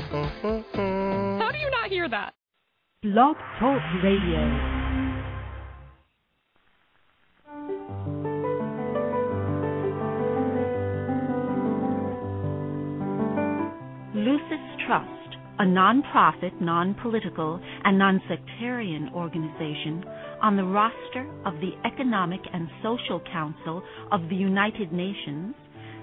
Mm-hmm. How do you not hear that? Blog Talk Radio. Lucis Trust, a non-profit, non-political, and non-sectarian organization on the roster of the Economic and Social Council of the United Nations,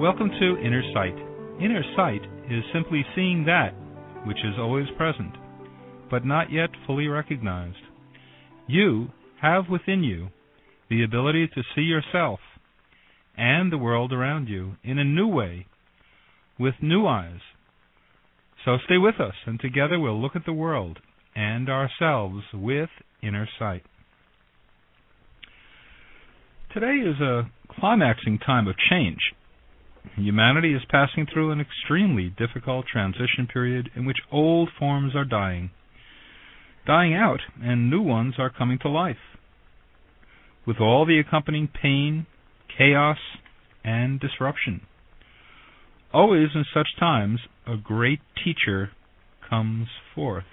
Welcome to Inner Sight. Inner sight is simply seeing that which is always present, but not yet fully recognized. You have within you the ability to see yourself and the world around you in a new way, with new eyes. So stay with us, and together we'll look at the world and ourselves with inner sight. Today is a climaxing time of change. Humanity is passing through an extremely difficult transition period in which old forms are dying, dying out, and new ones are coming to life. With all the accompanying pain, chaos, and disruption. Always in such times, a great teacher comes forth.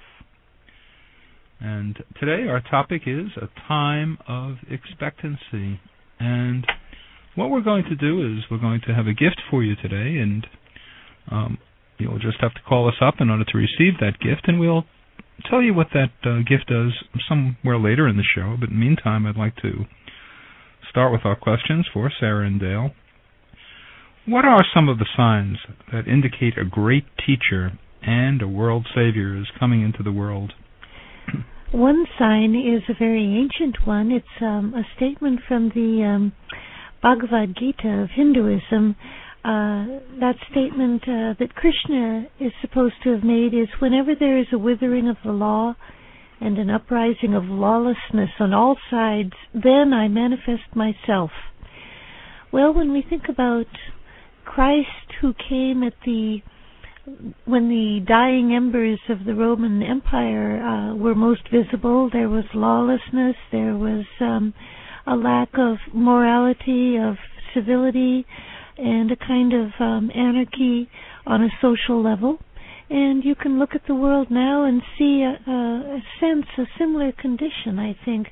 And today our topic is a time of expectancy. And what we're going to do is we're going to have a gift for you today, and um, you'll just have to call us up in order to receive that gift, and we'll tell you what that uh, gift does somewhere later in the show. But in the meantime, I'd like to start with our questions for Sarah and Dale. What are some of the signs that indicate a great teacher and a world savior is coming into the world? One sign is a very ancient one. It's um, a statement from the um, Bhagavad Gita of Hinduism, uh, that statement uh, that Krishna is supposed to have made is whenever there is a withering of the law and an uprising of lawlessness on all sides, then I manifest myself. Well, when we think about Christ who came at the when the dying embers of the Roman Empire uh, were most visible, there was lawlessness, there was um, a lack of morality, of civility, and a kind of um, anarchy on a social level. And you can look at the world now and see a, a, a sense, a similar condition. I think.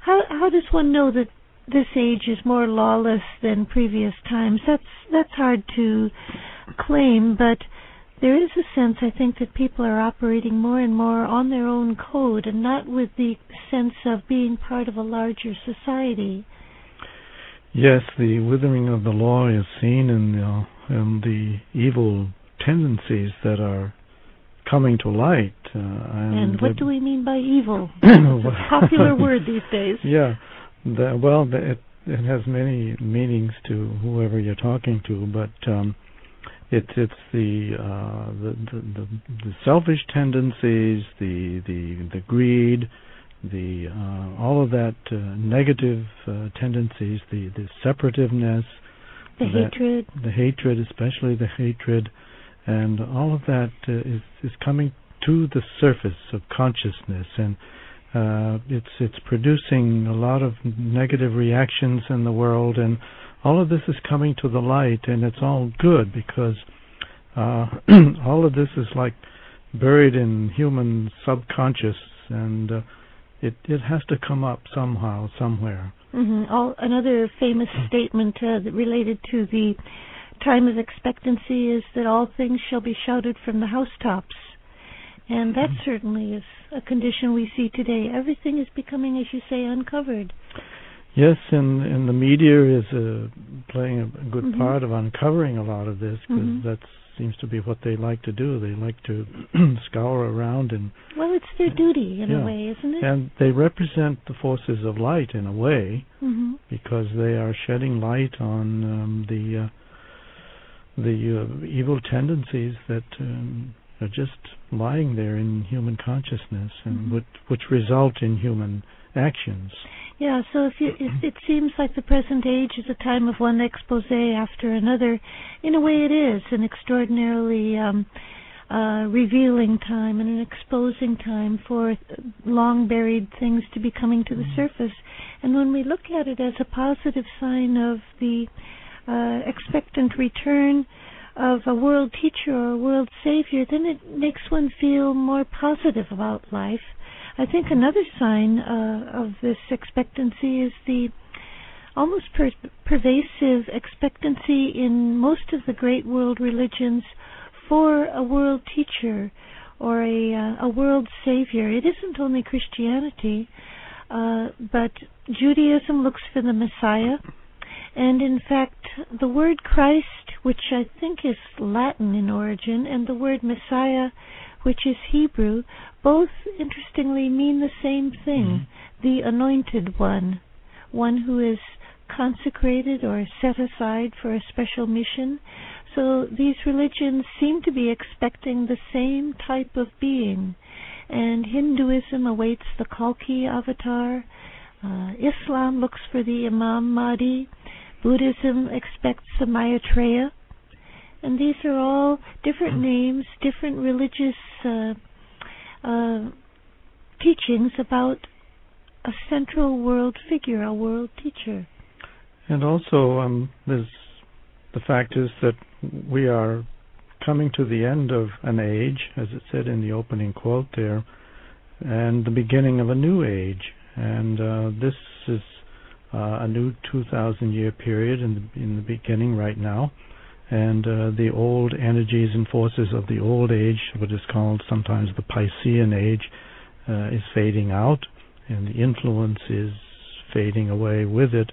How how does one know that this age is more lawless than previous times? That's that's hard to claim, but there is a sense, I think, that people are operating more and more on their own code and not with the sense of being part of a larger society. Yes, the withering of the law is seen in the, in the evil tendencies that are coming to light. Uh, and, and, what do we mean by evil? it's a popular word these days. Yeah, the, well, it, it has many meanings to whoever you're talking to, but um, it's it's the, uh, the, the, the selfish tendencies, the the the greed, the uh, all of that uh, negative uh, tendencies, the the separativeness, the hatred, the hatred, especially the hatred, and all of that uh, is is coming to the surface of consciousness and. Uh, it's it's producing a lot of negative reactions in the world, and all of this is coming to the light, and it's all good because uh, all of this is like buried in human subconscious, and uh, it it has to come up somehow, somewhere. Mm-hmm. All, another famous statement uh, related to the time of expectancy is that all things shall be shouted from the housetops. And that certainly is a condition we see today. Everything is becoming, as you say, uncovered. Yes, and and the media is uh, playing a good Mhm. part of uncovering a lot of this because Mhm. that seems to be what they like to do. They like to scour around and Well, it's their duty in Yeah. a way, isn't it? and they represent the forces of light in a way hmm because they are shedding light on um, the uh, the uh, evil tendencies that um, are just lying there in human consciousness and Mhm. which, which result in human actions. Yeah, so if you, it, it seems like the present age is a time of one expose after another. In a way, it is an extraordinarily um, uh, revealing time and an exposing time for long buried things to be coming to the surface. And when we look at it as a positive sign of the uh, expectant return of a world teacher or a world savior, then it makes one feel more positive about life. I think another sign uh, of this expectancy is the almost per- pervasive expectancy in most of the great world religions for a world teacher or a uh, a world savior. It isn't only Christianity, uh, but Judaism looks for the Messiah, and in fact, the word Christ, which I think is Latin in origin, and the word Messiah, which is Hebrew, both interestingly mean the same thing the anointed one, one who is consecrated or set aside for a special mission. So these religions seem to be expecting the same type of being. And Hinduism awaits the Kalki avatar. Uh, Islam looks for the Imam Mahdi. Buddhism expects the Maitreya. And these are all different names, different religious uh, uh, teachings about a central world figure, a world teacher. And also, um, there's the fact is that we are coming to the end of an age, as it said in the opening quote there, and the beginning of a new age. And uh, this is uh, a new 2,000 year period in the, in the beginning right now. And uh, the old energies and forces of the old age, what is called sometimes the Piscean age, uh, is fading out, and the influence is fading away with it.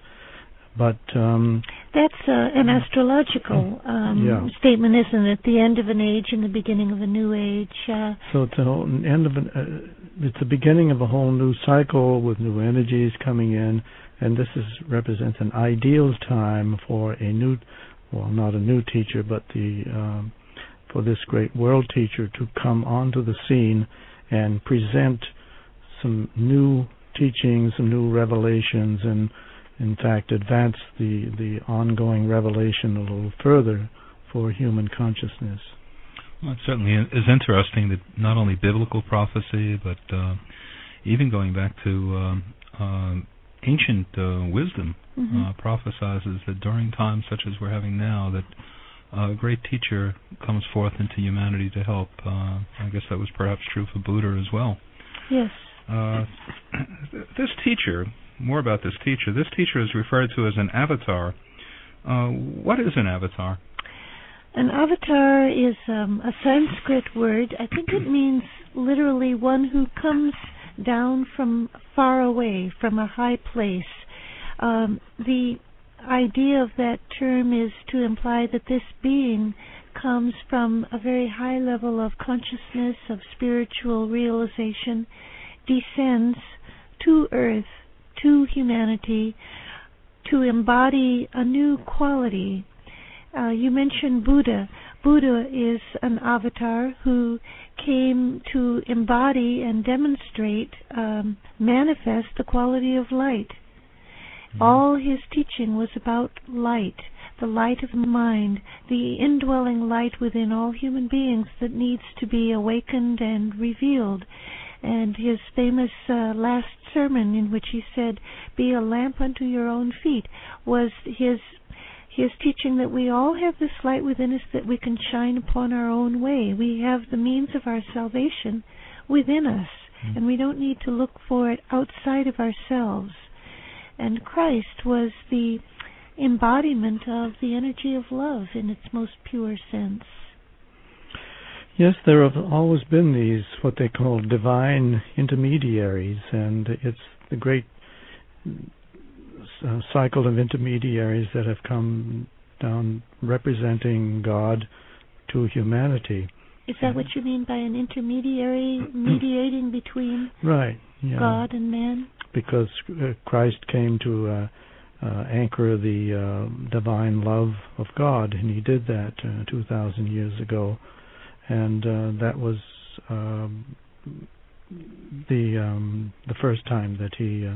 But um, That's uh, an astrological um, Yeah. statement, isn't it? The end of an age and the beginning of a new age. Uh, So it's an end of an, uh, it's the beginning of a whole new cycle with new energies coming in, and this is represents an ideal time for a new, well, not a new teacher, but the um, for this great world teacher to come onto the scene and present some new teachings, some new revelations, and in fact advance the the ongoing revelation a little further for human consciousness. Well, it certainly is interesting that not only biblical prophecy, but uh, even going back to um, um ancient uh, wisdom, mhm. uh, prophesizes that during times such as we're having now, that a great teacher comes forth into humanity to help. Uh, I guess that was perhaps true for Buddha as well. yes. Uh, this teacher, more about this teacher. This teacher is referred to as an avatar. Uh, what is an avatar? An avatar is um, a Sanskrit word. I think it means literally one who comes down from far away, from a high place. Um, the idea of that term is to imply that this being comes from a very high level of consciousness, of spiritual realization, descends to earth, to humanity, to embody a new quality. Uh, you mentioned Buddha. Buddha is an avatar who came to embody and demonstrate, um, manifest the quality of light. All his teaching was about light, the light of the mind, the indwelling light within all human beings that needs to be awakened and revealed. And his famous uh, last sermon, in which he said, "Be a lamp unto your own feet," was his his teaching that we all have this light within us that we can shine upon our own way. We have the means of our salvation within us, and we don't need to look for it outside of ourselves. And Christ was the embodiment of the energy of love in its most pure sense. Yes, there have always been these what they call divine intermediaries, and it's the great uh, cycle of intermediaries that have come down representing God to humanity. Is that what you mean by an intermediary mediating between Right. Yeah. God and man? Because uh, Christ came to uh, uh, anchor the uh, divine love of God, and He did that uh, 2,000 years ago, and uh, that was um, the um, the first time that He uh,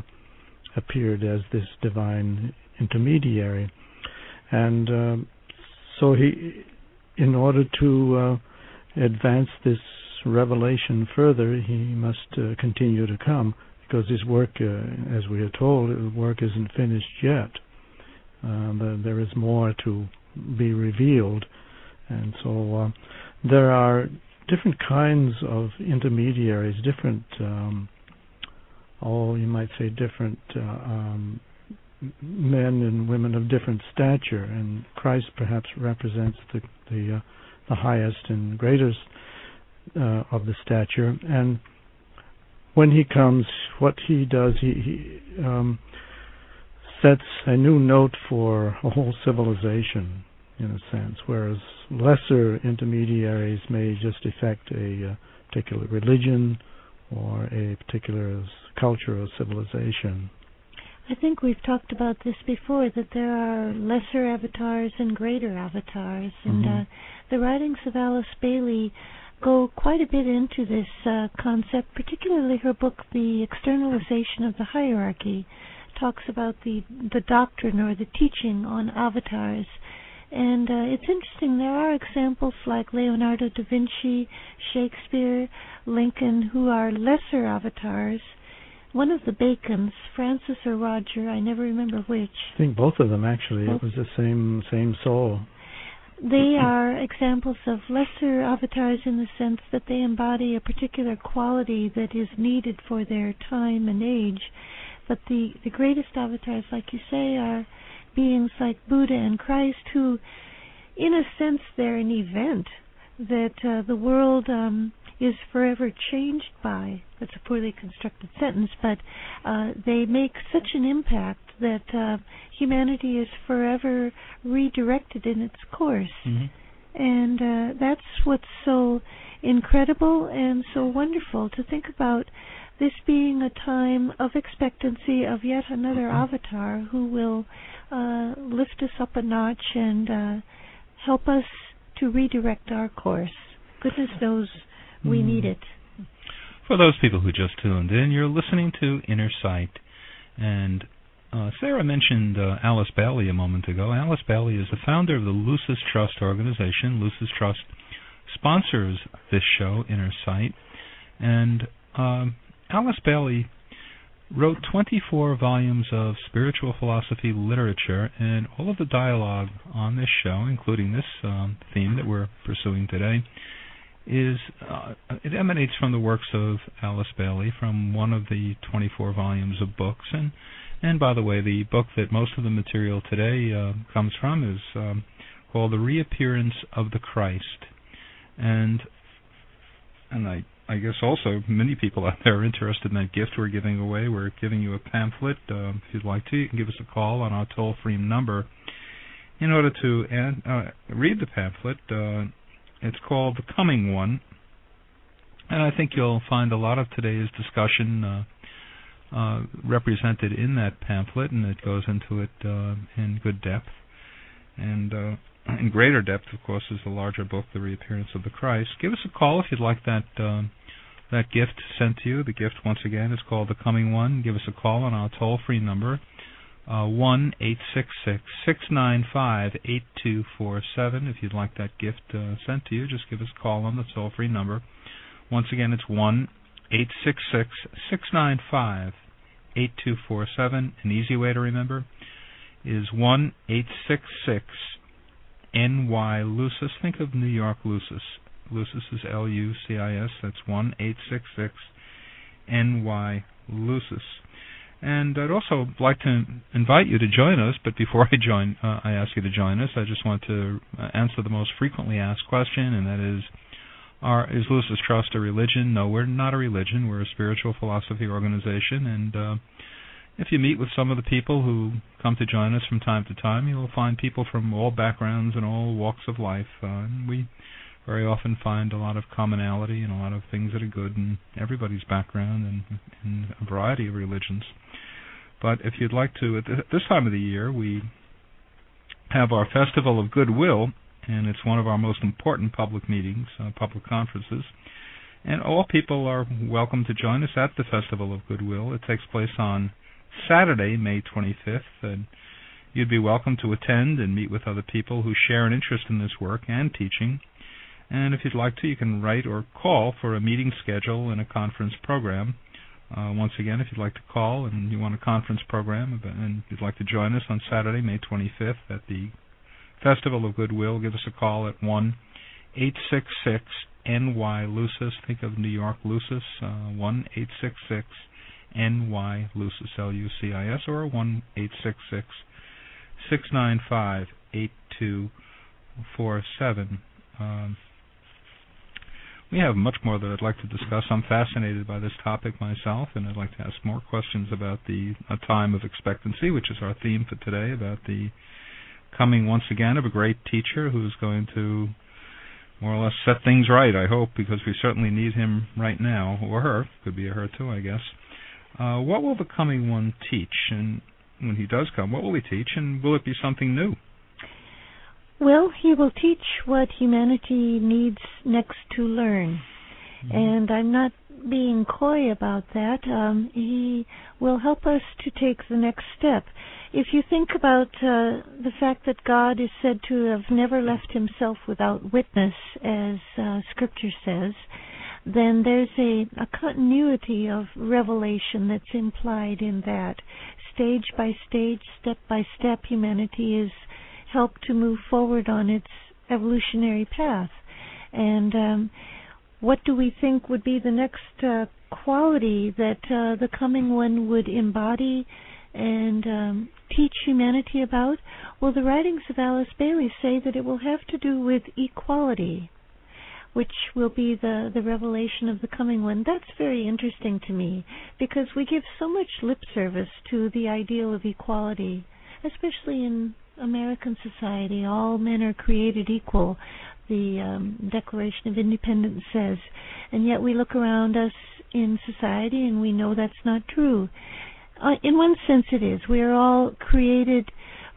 appeared as this divine intermediary, and um so He, in order to uh, advance this revelation further, He must uh, continue to come because his work, uh, as we are told, work isn't finished yet. Uh, there is more to be revealed, and so uh, there are different kinds of intermediaries, different, um, oh, you might say, different uh, um, men and women of different stature, and Christ perhaps represents the the, uh, the highest and greatest uh, of the stature, and when he comes, what he does, he, he um, sets a new note for a whole civilization, in a sense, whereas lesser intermediaries may just affect a uh, particular religion or a particular culture or civilization. I think we've talked about this before that there are lesser avatars and greater avatars, and Mhm. uh, the writings of Alice Bailey go quite a bit into this uh, concept, particularly her book, The Externalization of the Hierarchy, talks about the, the doctrine or the teaching on avatars. And uh, it's interesting, there are examples like Leonardo da Vinci, Shakespeare, Lincoln, who are lesser avatars. One of the Bacons, Francis or Roger, I never remember which, I think both of them actually. Both. It was the same same soul. They are examples of lesser avatars in the sense that they embody a particular quality that is needed for their time and age. But the, the greatest avatars, like you say, are beings like Buddha and Christ, who, in a sense, they're an event that uh, the world um, is forever changed by. That's a poorly constructed sentence, but uh, they make such an impact that uh, humanity is forever redirected in its course. Mm-hmm. And uh, that's what's so incredible and so wonderful to think about this being a time of expectancy of yet another avatar who will uh, lift us up a notch and uh, help us to redirect our course. Goodness knows we Mm. need it. For those people who just tuned in, you're listening to Inner Sight. And uh, Sarah mentioned uh, Alice Bailey a moment ago. Alice Bailey is the founder of the Lucis Trust organization. Lucis Trust sponsors this show, in Inner Sight. And um, Alice Bailey wrote 24 volumes of spiritual philosophy literature, and all of the dialogue on this show, including this um, theme that we're pursuing today, is uh, it emanates from the works of Alice Bailey from one of the 24 volumes of books and and by the way the book that most of the material today uh, comes from is um, called The Reappearance of the Christ and and I I guess also many people out there are interested in that gift we're giving away. We're giving you a pamphlet. Um, if you'd like to, you can give us a call on our toll-free number in order to an- uh, read the pamphlet. Uh, it's called The Coming One, and I think you'll find a lot of today's discussion uh, uh, represented in that pamphlet, and it goes into it uh, in good depth. And uh, in greater depth, of course, is the larger book, The Reappearance of the Christ. Give us a call if you'd like that um, that gift sent to you. The gift, once again, is called The Coming One. Give us a call on our toll-free number, uh, one eight six six six nine five eight two four seven. If you'd like that gift uh, sent to you, just give us a call on the toll free number. Once again, it's one eight six six six nine five eight two four seven. An easy way to remember is one eight six six NY Lucis. Think of New York Lucis. Lucis is L U C I S. That's one eight six six NY Lucis. And I'd also like to invite you to join us, but before I join, uh, I ask you to join us. I just want to uh, answer the most frequently asked question, and that is, Are, is Lucis Trust a religion? No, we're not a religion. We're a spiritual philosophy organization, and uh, if you meet with some of the people who come to join us from time to time, you'll find people from all backgrounds and all walks of life. Uh, and we very often find a lot of commonality and a lot of things that are good in everybody's background and in a variety of religions. But if you'd like to, at this time of the year, we have our Festival of Goodwill, and it's one of our most important public meetings, uh, public conferences. And all people are welcome to join us at the Festival of Goodwill. It takes place on Saturday, May 25th, and you'd be welcome to attend and meet with other people who share an interest in this work and teaching. And if you'd like to, you can write or call for a meeting schedule and a conference program. Uh, once again, if you'd like to call and you want a conference program and you'd like to join us on Saturday, May 25th at the Festival of Goodwill, give us a call at 1 866 NY Lucis. Think of New York Lucis, uh, 1 866 NY Lucis, L U C I S, or 1 866 695 8247. Um, we have much more that I'd like to discuss. I'm fascinated by this topic myself, and I'd like to ask more questions about the a time of expectancy, which is our theme for today, about the coming once again of a great teacher who's going to more or less set things right, I hope, because we certainly need him right now, or her. Could be a her too, I guess. Uh, what will the coming one teach? And when he does come, what will he teach? And will it be something new? Well, he will teach what humanity needs next to learn. Mm-hmm. And I'm not being coy about that. Um, he will help us to take the next step. If you think about uh, the fact that God is said to have never left himself without witness, as uh, Scripture says, then there's a, a continuity of revelation that's implied in that. Stage by stage, step by step, humanity is helped to move forward on its evolutionary path. And um, what do we think would be the next uh, quality that uh, the coming one would embody and um, teach humanity about? Well, the writings of Alice Bailey say that it will have to do with equality which will be the, the revelation of the coming one. That's very interesting to me because we give so much lip service to the ideal of equality, especially in American society. All men are created equal, the um, Declaration of Independence says. And yet we look around us in society and we know that's not true. Uh, in one sense, it is. We are all created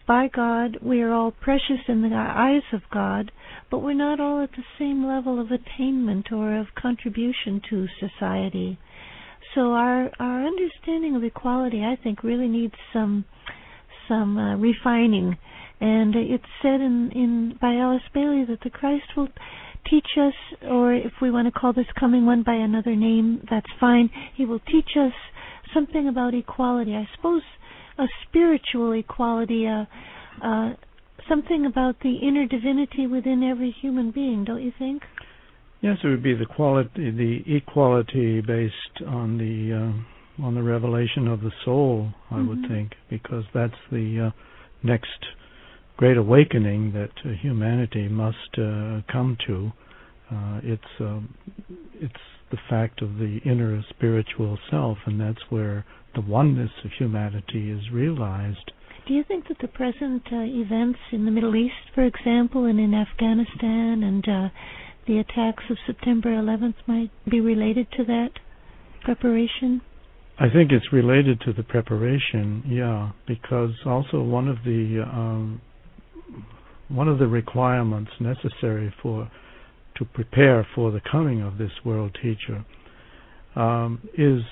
by God. We are all precious in the eyes of God but we're not all at the same level of attainment or of contribution to society. So our our understanding of equality, I think, really needs some some uh, refining. And it's said in in by Alice Bailey that the Christ will teach us, or if we want to call this coming one by another name, that's fine. He will teach us something about equality. I suppose a spiritual equality, a, a, something about the inner divinity within every human being, don't you think? Yes, it would be the quality, the equality based on the uh, on the revelation of the soul. I mm-hmm. would think, because that's the uh, next great awakening that uh, humanity must uh, come to. Uh, it's um, it's the fact of the inner spiritual self, and that's where the oneness of humanity is realized. Do you think that the present uh, events in the Middle East, for example, and in Afghanistan and uh, the attacks of September 11th might be related to that preparation? I think it's related to the preparation, yeah, because also one of the um, one of the requirements necessary for to prepare for the coming of this world teacher um, is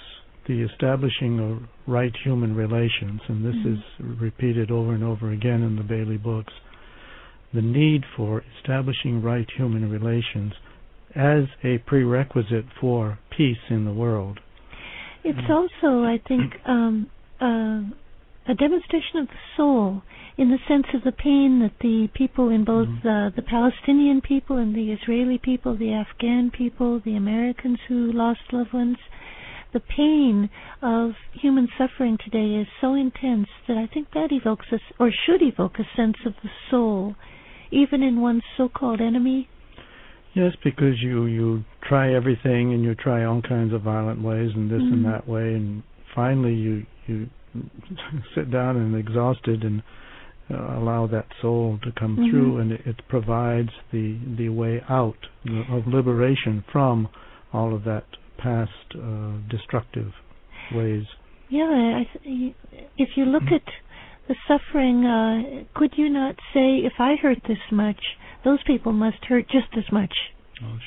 the establishing of right human relations, and this mm-hmm. is repeated over and over again in the Bailey books, the need for establishing right human relations as a prerequisite for peace in the world. It's mm-hmm. also, I think, um, uh, a demonstration of the soul in the sense of the pain that the people in both mm-hmm. uh, the Palestinian people and the Israeli people, the Afghan people, the Americans who lost loved ones, the pain of human suffering today is so intense that I think that evokes us, or should evoke a sense of the soul, even in one's so-called enemy. Yes, because you you try everything and you try all kinds of violent ways and this and Mhm. that way, and finally you you sit down and exhausted and uh, allow that soul to come Mhm. through, and it, it provides the the way out of liberation from all of that past uh, destructive ways. Yeah, I, th- if you look at the suffering, uh, could you not say, if I hurt this much, those people must hurt just as much? Oh.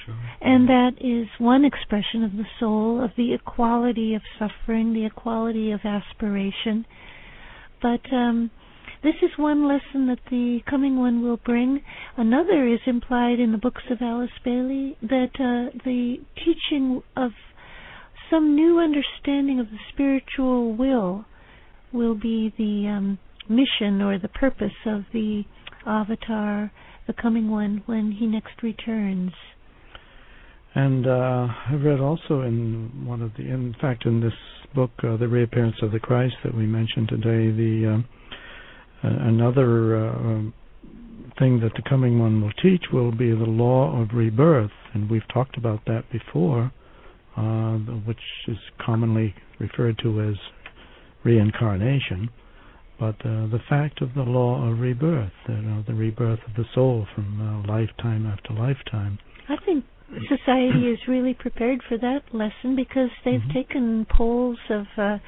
And that is one expression of the soul, of the equality of suffering, the equality of aspiration. But um, this is one lesson that the coming one will bring. Another is implied in the books of Alice Bailey that uh, the teaching of some new understanding of the spiritual will will be the um, mission or the purpose of the avatar, the coming one, when he next returns. And uh, I read also in one of the, in fact, in this book, uh, the reappearance of the Christ that we mentioned today, the um, uh, another uh, um, thing that the coming one will teach will be the law of rebirth, and we've talked about that before, uh, which is commonly referred to as reincarnation. But uh, the fact of the law of rebirth, you know, the rebirth of the soul from uh, lifetime after lifetime. Society is really prepared for that lesson because they've Mhm. taken polls of, uh,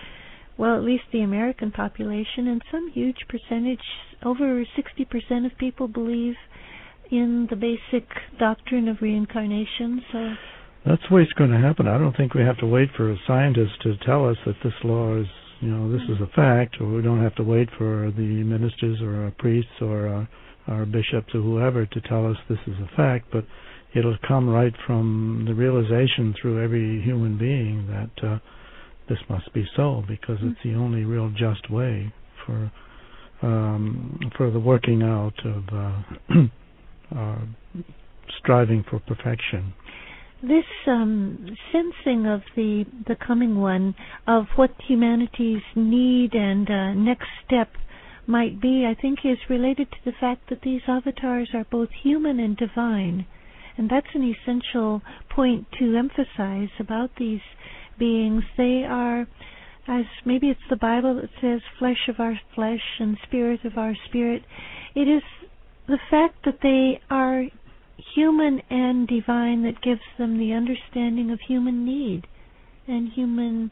well, at least the American population, and some huge percentage, over 60% of people believe in the basic doctrine of reincarnation. So, That's the way it's going to happen. I don't think we have to wait for a scientist to tell us that this law is, you know, this is a fact, or we don't have to wait for the ministers or our priests or our, our bishops or whoever to tell us this is a fact, but it'll come right from the realization through every human being that uh, this must be so because it's the only real just way for um, for the working out of uh, uh, striving for perfection. this um, sensing of the the coming one, of what humanity's need and uh, next step might be, I think is related to the fact that these avatars are both human and divine. And that's an essential point to emphasize about these beings. They are, as maybe it's the Bible that says, flesh of our flesh and spirit of our spirit. It is the fact that they are human and divine that gives them the understanding of human need and human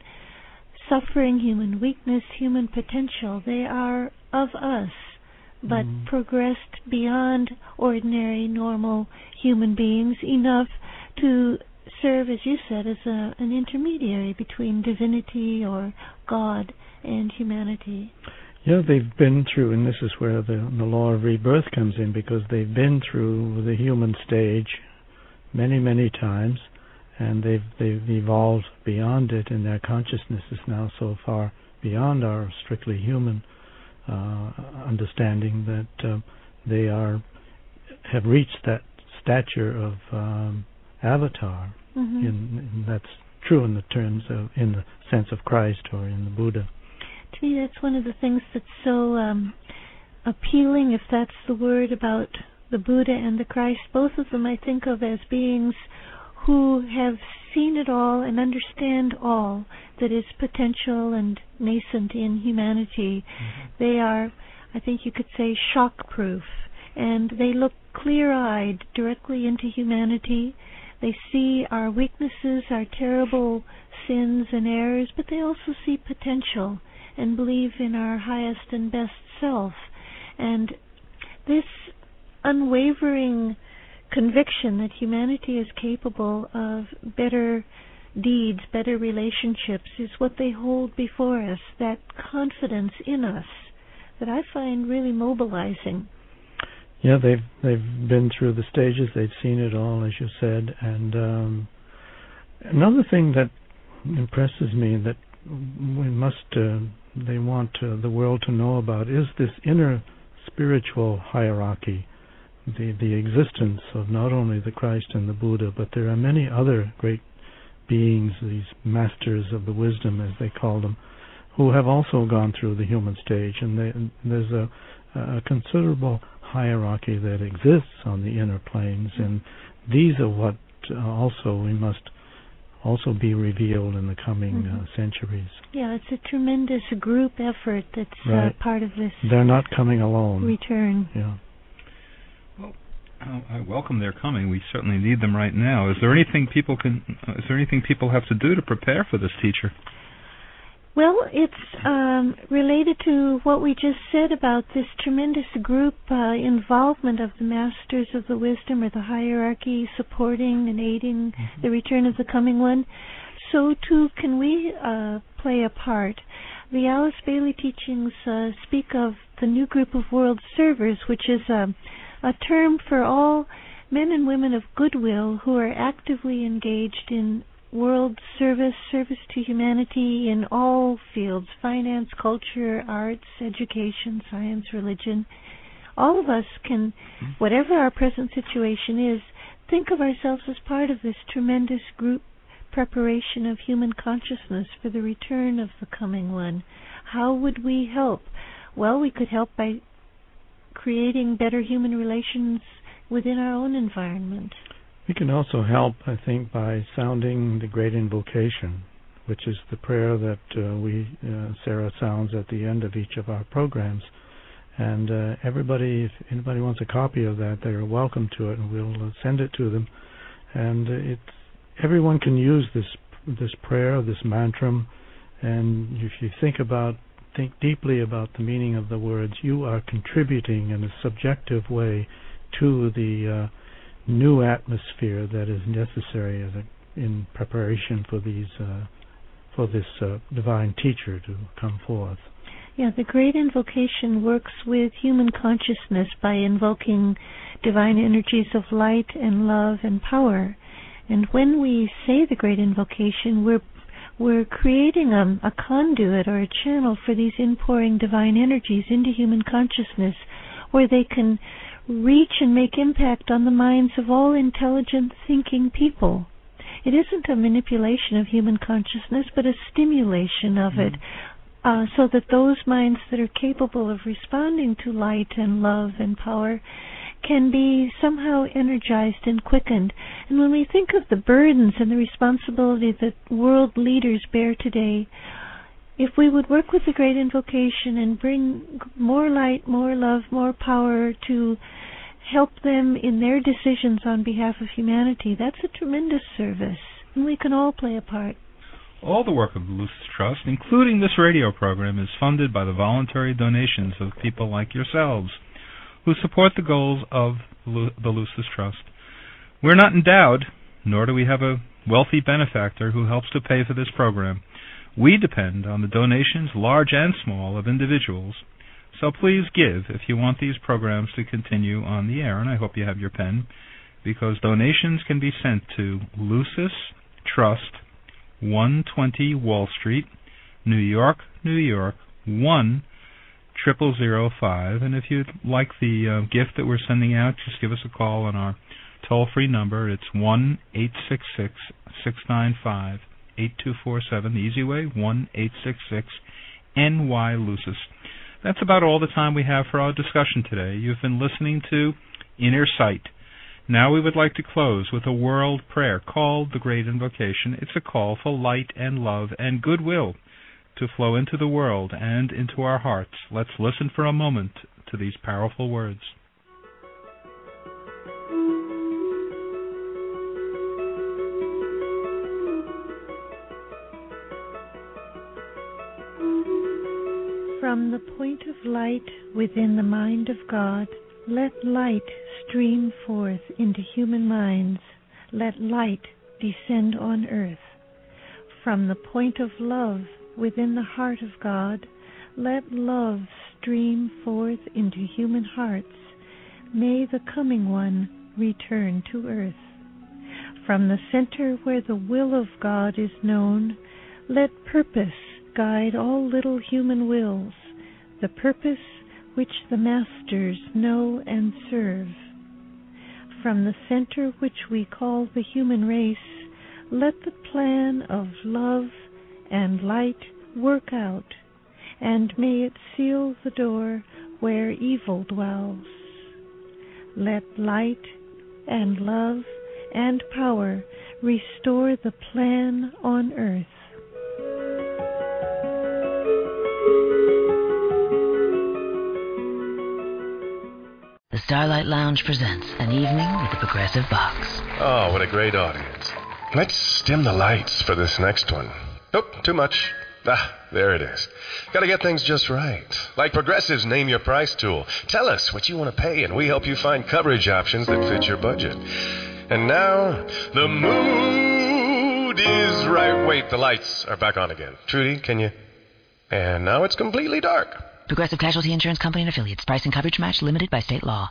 suffering, human weakness, human potential. They are of us, but Mm. progressed beyond ordinary, normal human beings enough to serve, as you said, as a, an intermediary between divinity or God and humanity. Yeah, they've been through, and this is where the, the law of rebirth comes in, because they've been through the human stage many, many times, and they've they've evolved beyond it, and their consciousness is now so far beyond our strictly human understanding that uh, they are have reached that stature of um, avatar. Mhm. In, and that's true in the terms of in the sense of Christ or in the Buddha. to me that's one of the things that's so um appealing if that's the word about the buddha and the christ both of them i think of as beings who have seen it all and understand all that is potential and nascent in humanity. Mm-hmm. They are i think you could say shock proof and they look clear eyed directly into humanity. They see our weaknesses our terrible sins and errors but they also see potential and believe in our highest and best self. And this unwavering conviction that humanity is capable of better deeds, better relationships, is what they hold before us, that confidence in us that I find really mobilizing. Yeah, they've they've been through the stages. They've seen it all, as you said. And um, another thing that impresses me that we must uh, they want uh, the world to know about is this inner spiritual hierarchy, the the existence of not only the Christ and the Buddha, but there are many other great beings, these masters of the wisdom, as they call them, who have also gone through the human stage, and they, there's a, a considerable hierarchy that exists on the inner planes, and these are what uh, also we must also be revealed in the coming Mhm. uh, centuries. Yeah, it's a tremendous group effort that's uh, part of this They're not coming alone. return. yeah. I welcome their coming. We certainly need them right now. Is there anything people can? Is there anything people have to do to prepare for this teacher? Well, it's um, related to what we just said about this tremendous group uh, involvement of the masters of the wisdom or the hierarchy supporting and aiding the return of the coming one. So too can we uh, play a part. The Alice Bailey teachings uh, speak of the new group of world servers, which is a, a term for all men and women of goodwill who are actively engaged in world service, service to humanity in all fields finance, culture, arts, education, science, religion. All of us can, whatever our present situation is, think of ourselves as part of this tremendous group preparation of human consciousness for the return of the coming one. How would we help? Well, we could help by creating better human relations within our own environment. We can also help, I think, by sounding the great invocation, which is the prayer that uh, we, uh, Sarah, sounds at the end of each of our programs. And uh, everybody, if anybody wants a copy of that, they are welcome to it, and we'll uh, send it to them. And it's everyone can use this this prayer, this mantra, and if you think about think deeply about the meaning of the words, you are contributing in a subjective way to the uh, new atmosphere that is necessary a, in preparation for these uh, for this uh, divine teacher to come forth. Yeah, the great invocation works with human consciousness by invoking divine energies of light and love and power. And when we say the great invocation, we're we're creating a, a conduit or a channel for these inpouring divine energies into human consciousness where they can reach and make impact on the minds of all intelligent thinking people. It isn't a manipulation of human consciousness, but a stimulation of it, uh, so that those minds that are capable of responding to light and love and power can be somehow energized and quickened. And when we think of the burdens and the responsibility that world leaders bear today, if we would work with the great invocation and bring more light, more love, more power to help them in their decisions on behalf of humanity, that's a tremendous service. And we can all play a part. All the work of the Lucis Trust, including this radio program, is funded by the voluntary donations of people like yourselves who support the goals of the Lucis Trust. We're not endowed, nor do we have a wealthy benefactor who helps to pay for this program. We depend on the donations, large and small, of individuals. So please give if you want these programs to continue on the air, and I hope you have your pen, because donations can be sent to Lucis Trust, 120 Wall Street, New York, New York, 1 0005. And if you'd like the uh, gift that we're sending out, just give us a call on our toll free number. It's 1 866 695 8247. The easy way one eight six six NY Lucis. That's about all the time we have for our discussion today. You've been listening to Inner Sight. Now we would like to close with a world prayer called the Great Invocation. It's a call for light and love and goodwill to flow into the world and into our hearts. Let's listen for a moment to these powerful words. From the point of light within the mind of God, let light stream forth into human minds. Let light descend on earth. From the point of love within the heart of God, let love stream forth into human hearts. May the coming one return to earth. From the center where the will of God is known, let purpose guide all little human wills, the purpose which the masters know and serve. From the center which we call the human race, let the plan of love and light work out, and may it seal the door where evil dwells. Let light and love and power restore the plan on earth. The Starlight Lounge presents an evening with the Progressive Box. Oh, what a great audience. Let's dim the lights for this next one. Nope, too much. Ah, there it is. Gotta get things just right. Like Progressive's Name Your Price tool. Tell us what you want to pay, and we help you find coverage options that fit your budget. And now, the mood is right. Wait, the lights are back on again. Trudy, can you? And now it's completely dark. Progressive Casualty Insurance Company and affiliates. Price and coverage match limited by state law.